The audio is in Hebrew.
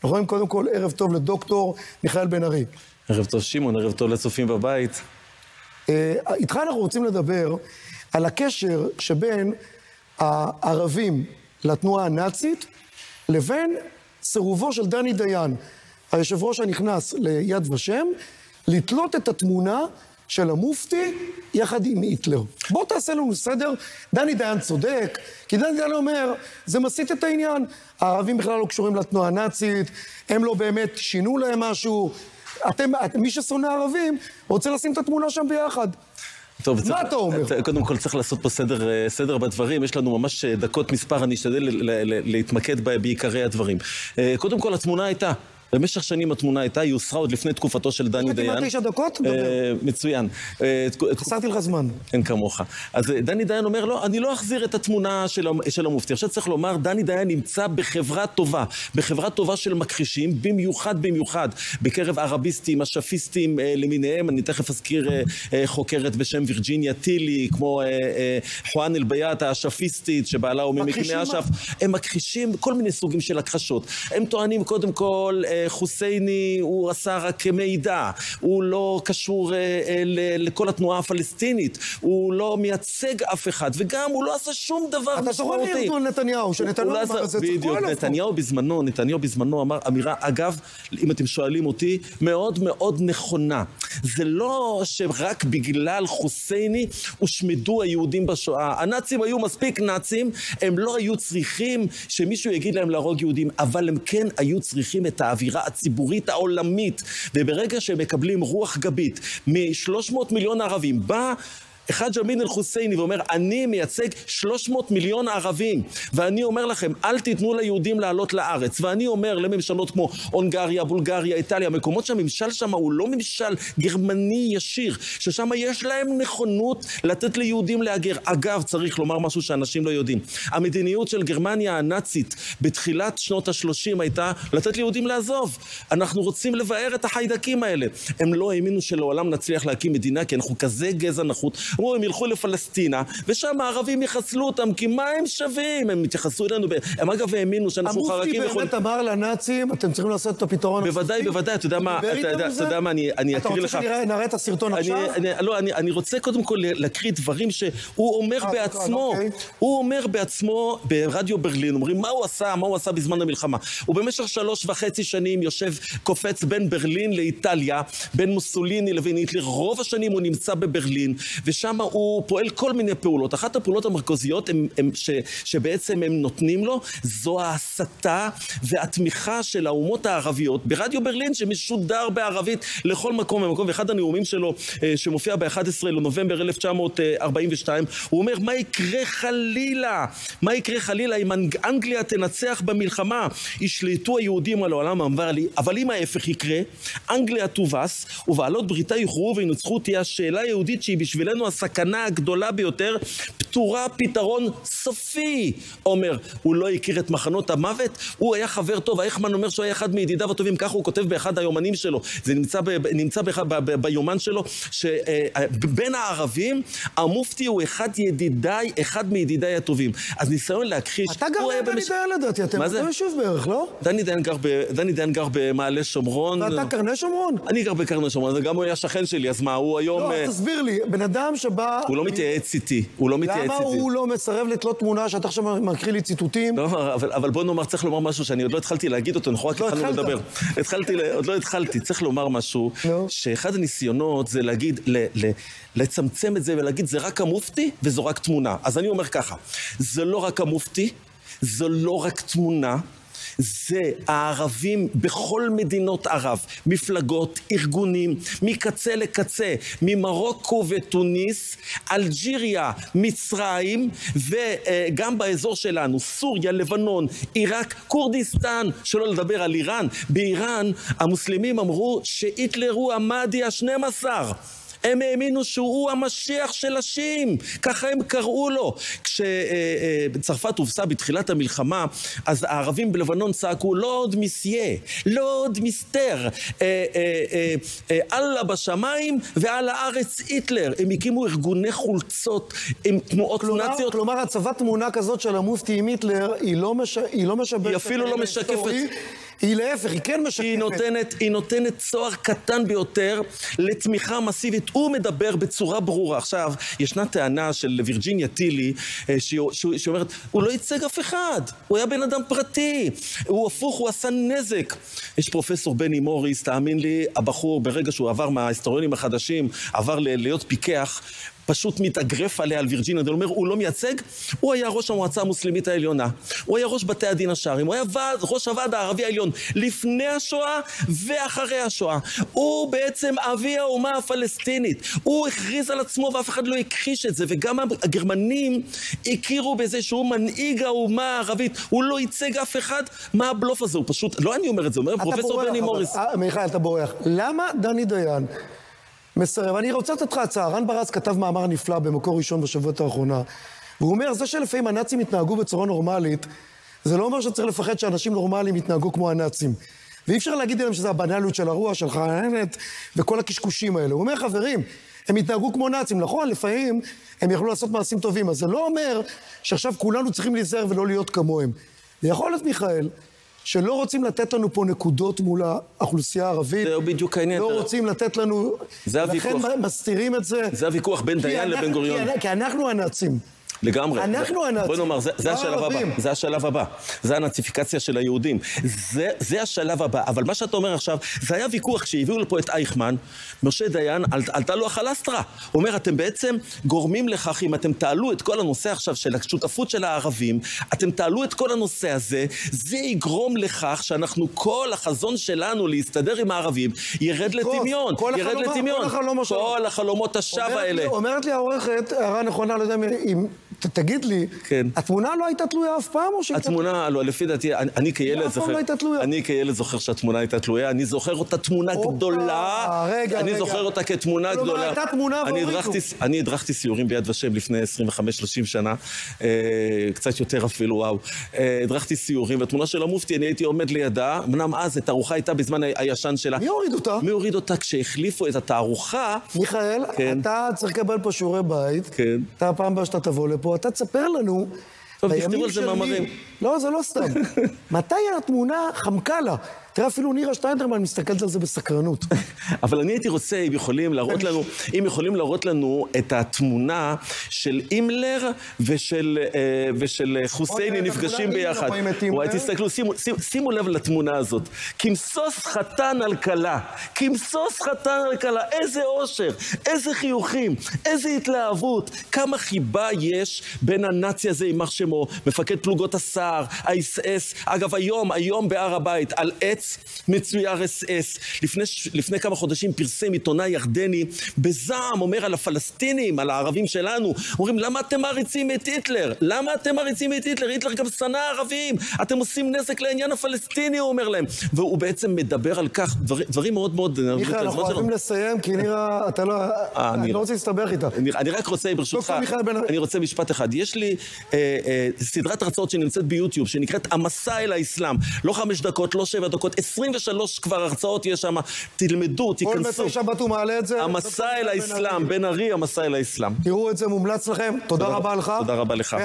אנחנו רואים קודם כל ערב טוב לדוקטור מיכאל בן ארי. ערב טוב שמעון, ערב טוב לצופים בבית. אה, איתך אנחנו רוצים לדבר על הקשר שבין הערבים לתנועה הנאצית לבין סירובו של דני דיין, היושב ראש הנכנס ליד ושם, לתלות את התמונה של המופתי יחד עם היטלר. בוא תעשה לנו סדר. דני דיין צודק, כי דני דיין אומר, זה מסיט את העניין. הערבים בכלל לא קשורים לתנועה הנאצית, הם לא באמת שינו להם משהו. אתם, מי ששונא ערבים, רוצה לשים את התמונה שם ביחד. טוב, מה צריך, אתה אומר? קודם כל צריך לעשות פה סדר, אה, סדר בדברים, יש לנו ממש אה, דקות מספר, אני אשתדל ל- ל- להתמקד בעיקרי הדברים. אה, קודם כל, התמונה הייתה. במשך שנים התמונה הייתה, היא הוסרה עוד לפני תקופתו של דני דיין. כמעט תשע דקות? אה. מצוין. אה, חסרתי לך זמן. אין כמוך. אז אה, דני דיין אומר, לא, אני לא אחזיר את התמונה של, המ- של המופתי. עכשיו צריך לומר, דני דיין נמצא בחברה טובה, בחברה טובה של מכחישים, במיוחד במיוחד בקרב ערביסטים, אשפיסטים למיניהם. אני תכף אזכיר חוקרת בשם וירג'יניה טילי, כמו חואן אל-ביאט האשפיסטית, שבעלה הוא ממקימי אש"ף. הם מכחישים כל מיני סוגים של הכחשות. הם טוענים קודם כל, חוסייני הוא עשה רק מידע, הוא לא קשור אה, אה, לכל התנועה הפלסטינית, הוא לא מייצג אף אחד, וגם הוא לא עשה שום דבר אתה זוכר משמעותי. מארגון נתניהו, שנתניהו לא אמר את זה, בדיוק. נתניהו בזמנו, נתניהו בזמנו אמר אמירה, אגב, אם אתם שואלים אותי, מאוד מאוד נכונה. זה לא שרק בגלל חוסייני הושמדו היהודים בשואה. הנאצים היו מספיק נאצים, הם לא היו צריכים שמישהו יגיד להם להרוג יהודים, אבל הם כן היו צריכים את האווירה הציבורית העולמית. וברגע שהם מקבלים רוח גבית מ-300 מיליון ערבים, בא... חאג' אמין אל-חוסייני ואומר, אני מייצג 300 מיליון ערבים, ואני אומר לכם, אל תיתנו ליהודים לעלות לארץ. ואני אומר לממשלות כמו הונגריה, בולגריה, איטליה, מקומות שהממשל שם הוא לא ממשל גרמני ישיר, ששם יש להם נכונות לתת ליהודים להגר. אגב, צריך לומר משהו שאנשים לא יודעים. המדיניות של גרמניה הנאצית בתחילת שנות ה-30 הייתה לתת ליהודים לעזוב. אנחנו רוצים לבאר את החיידקים האלה. הם לא האמינו שלעולם נצליח להקים מדינה, כי אנחנו כזה גזע נחות. אמרו, הם ילכו לפלסטינה, ושם הערבים יחסלו אותם, כי מה הם שווים? הם התייחסו אלינו, ב... הם אגב האמינו שאנחנו המופתי חרקים ויכולים... באמת אמר לנאצים, אתם צריכים לעשות את הפתרון בוודאי. בוודאי, אתה יודע מה, אתה יודע- אתה מה, אני אני אתה אקריא רוצה לך. שנראה את הסרטון אני, עכשיו? אני, לא, אני, אני רוצה קודם כל להקריא דברים שהוא אומר אה, בעצמו. אוקיי. הוא אומר בעצמו ברדיו ברלין, אומרים, מה הוא עשה, מה הוא עשה בזמן המלחמה. הוא במשך שלוש וחצי שנים יושב, קופץ בין ברלין לאיטליה, בין מוסוליני לבין היטלר. רוב השנים הוא נמצא בברלין, ושם הוא פועל כל מיני פעולות. אחת הפעולות המרכזיות הם, הם, ש, שבעצם הם נותנים לו, זו ההסתה והתמיכה של האומות הערביות ברדיו ברלין, שמשודר בערבית לכל מקום ומקום. ואחד הנאומים שלו, אה, שמופיע ב-11 לנובמבר 1942, הוא אומר, מה יקרה חלילה? מה יקרה חלילה אם אנג- אנגליה תנצח במלחמה? ישלטו היהודים על העולם, אמר אבל אם ההפך יקרה, אנגליה תובס, ובעלות בריתה יוכרעו וינצחו, תהיה השאלה היהודית שהיא בשבילנו הסכנה הגדולה ביותר, פתורה פתרון סופי. אומר, הוא לא הכיר את מחנות המוות, הוא היה חבר טוב, אייכמן אומר שהוא היה אחד מידידיו הטובים, ככה הוא כותב באחד היומנים שלו. זה נמצא, ב, נמצא באחד, ב, ב, ביומן שלו, שבין הערבים, המופתי הוא אחד ידידיי, אחד מידידיי הטובים. אז ניסיון להכחיש... אתה גר ליד דני במש- דיין לדעתי, אתם מה זה? אותו יישוב בערך, לא? דני דיין גר ב- דני דיין גר במעלה שומרון. ואתה קרני שומרון? אני גר בקרני שומרון, וגם הוא היה שכן שלי, אז מה, הוא היום... לא, אה, תסביר לי, בן אדם שבא... הוא לא מתייעץ איתי, הוא לא מתייעץ למה איתי. הוא לא מסרב לתלות תמונה שאתה עכשיו מקריא לי ציטוטים? לא, אבל, אבל בוא נאמר, צריך לומר משהו שאני עוד לא התחלתי להגיד אותו, אנחנו רק לא התחלנו. לדבר. התחלתי, עוד לא התחלתי, צריך לומר משהו. שאחד הניסיונות זה להגיד, לצמצם את זה ולהגיד, זה רק המופתי וזו רק תמונה. אז אני אומר ככה, זה לא רק המופתי, זו לא רק תמונה, זה הערבים בכל מדינות ערב, מפלגות, ארגונים, מקצה לקצה, ממרוקו ותוניס, אלג'יריה, מצרים, וגם באזור שלנו, סוריה, לבנון, עיראק, כורדיסטן, שלא לדבר על איראן. באיראן המוסלמים אמרו שהיטלר הוא המאדי השנים עשר. הם האמינו שהוא המשיח של השיעים, ככה הם קראו לו. כשצרפת הובסה בתחילת המלחמה, אז הערבים בלבנון צעקו, לא עוד מסיה, לא עוד אה, אה, אה, אה, אללה בשמיים ועל הארץ היטלר. הם הקימו ארגוני חולצות עם תנועות כלומר, נאציות. כלומר, הצבת תמונה כזאת של המופתי עם היטלר, היא לא, מש... היא לא משבשת... היא אפילו לא משקפת. היא להפך, היא כן משקפת. היא נותנת, היא נותנת צוהר קטן ביותר לתמיכה מסיבית. הוא מדבר בצורה ברורה. עכשיו, ישנה טענה של וירג'יניה טילי, אה, שהיא שהיא אומרת, הוא לא ייצג אף אחד, הוא היה בן אדם פרטי, הוא הפוך, הוא עשה נזק. יש פרופסור בני מוריס, תאמין לי, הבחור, ברגע שהוא עבר מההיסטוריונים החדשים, עבר להיות פיקח, פשוט מתאגרף עליה על וירג'יניה, הוא אומר, הוא לא מייצג, הוא היה ראש המועצה המוסלמית העליונה, הוא היה ראש בתי הדין השרעיים, הוא היה ועד, ראש הוועד הערבי העליון לפני השואה ואחרי השואה. הוא בעצם אבי האומה הפלסטינית. הוא הכריז על עצמו ואף אחד לא הכחיש את זה, וגם הגרמנים הכירו בזה שהוא מנהיג האומה הערבית. הוא לא ייצג אף אחד. מה הבלוף הזה? הוא פשוט, לא אני אומר את זה, אומר פרופסור בני מוריס. אה, מיכאל, אתה בורח. למה דני דיין... מסרב. אני רוצה לתת לך הצעה. רן ברץ כתב מאמר נפלא במקור ראשון בשבועות האחרונה, והוא אומר, זה שלפעמים הנאצים התנהגו בצורה נורמלית, זה לא אומר שצריך לפחד שאנשים נורמליים יתנהגו כמו הנאצים. ואי אפשר להגיד להם שזה הבנאליות של הרוח, של חננת, וכל הקשקושים האלה. הוא אומר, חברים, הם התנהגו כמו נאצים, נכון? לפעמים הם יכלו לעשות מעשים טובים, אז זה לא אומר שעכשיו כולנו צריכים להיזהר ולא להיות כמוהם. ויכול להיות, מיכאל, שלא רוצים לתת לנו פה נקודות מול האוכלוסייה הערבית. זהו בדיוק העניין. לא רוצים לתת לנו... זה הוויכוח. לכן מסתירים את זה. זה הוויכוח בין דיין לבין גוריון. כי אנחנו הנאצים. לגמרי. אנחנו הנאצים. בוא נאמר, זה, זה השלב הבא. זה השלב הבא. זה הנאציפיקציה של היהודים. זה, זה השלב הבא. אבל מה שאתה אומר עכשיו, זה היה ויכוח כשהביאו לפה את אייכמן, משה דיין, על, עלתה לו החלסטרה. הוא אומר, אתם בעצם גורמים לכך, אם אתם תעלו את כל הנושא עכשיו של השותפות של הערבים, אתם תעלו את כל הנושא הזה, זה יגרום לכך שאנחנו, כל החזון שלנו להסתדר עם הערבים, ירד לטמיון. כל ירד החלומות, לטמיון. כל החלומות שלנו. כל החלומות השווא האלה. אומרת לי העורכת, הערה נכונה, לא יודע אם... תגיד לי, כן. התמונה לא הייתה תלויה אף פעם או שהיא... התמונה, לא, לפי דעתי, אני, אני כילד זוכר, לא הייתה תלויה. אני כילד זוכר שהתמונה הייתה תלויה, אני זוכר אותה תמונה הופה, גדולה, רגע, אני רגע. זוכר אותה כתמונה כלומר, גדולה. הייתה תמונה אני והורידו. אני הדרכתי סיורים ביד ושם לפני 25-30 שנה, אה, קצת יותר אפילו, וואו. אה, הדרכתי סיורים, והתמונה של המופתי, אני הייתי עומד לידה, אמנם אז התערוכה הייתה בזמן הישן שלה. מי הוריד אותה? מי הוריד אותה? כשהחליפו את התערוכה, מיכאל, כן. אתה צריך לקבל פה שיעורי בית. כן. אתה הפעם הבאה שאתה תבוא לפה, אתה תספר לנו... טוב, תכתבו על זה מאמרים. לא, זה לא סתם. מתי התמונה חמקה לה? תראה, אפילו נירה שטיינדרמן מסתכלת על זה בסקרנות. אבל אני הייתי רוצה, אם יכולים להראות לנו, אם יכולים להראות לנו את התמונה של הימלר ושל, אה, ושל חוסייני נפגשים ביחד. וואי, תסתכלו, שימו, שימו, שימו לב לתמונה הזאת. כמסוס חתן על כלה. כמסוס חתן על כלה. איזה אושר, איזה חיוכים, איזה התלהבות. כמה חיבה יש בין הנאצי הזה, יימח שמו, מפקד פלוגות הסער, האס-אס. אגב, היום, היום בהר הבית, על עץ מצויר אס-אס. לפני, ש- לפני כמה חודשים פרסם עיתונאי ירדני בזעם, אומר על הפלסטינים, על הערבים שלנו, אומרים, למה אתם מעריצים את היטלר? למה אתם מעריצים את היטלר? היטלר גם שנא ערבים, אתם עושים נזק לעניין הפלסטיני, הוא אומר להם. והוא בעצם מדבר על כך, דבר, דברים מאוד מאוד... מיכאל, אנחנו חייבים לסיים, כי נירה, אתה לא... אני נירה. לא רוצה להסתבך איתה. אני, אני רק רוצה, ברשותך. אני רוצה משפט אחד. יש לי אה, אה, סדרת הרצאות שנמצאת ביוטיוב, שנקראת המסע אל האסלאם. לא חמש דקות, לא שבע דקות, 23 כבר הרצאות יש שם. תלמדו, כל תיכנסו. מצי שבת הוא מעלה את זה. דוקטור המסע אל. האסלאם, בן ארי, המסע אל האסלאם. תראו את זה, מומלץ לכם. תודה רבה לך. תודה רבה לך.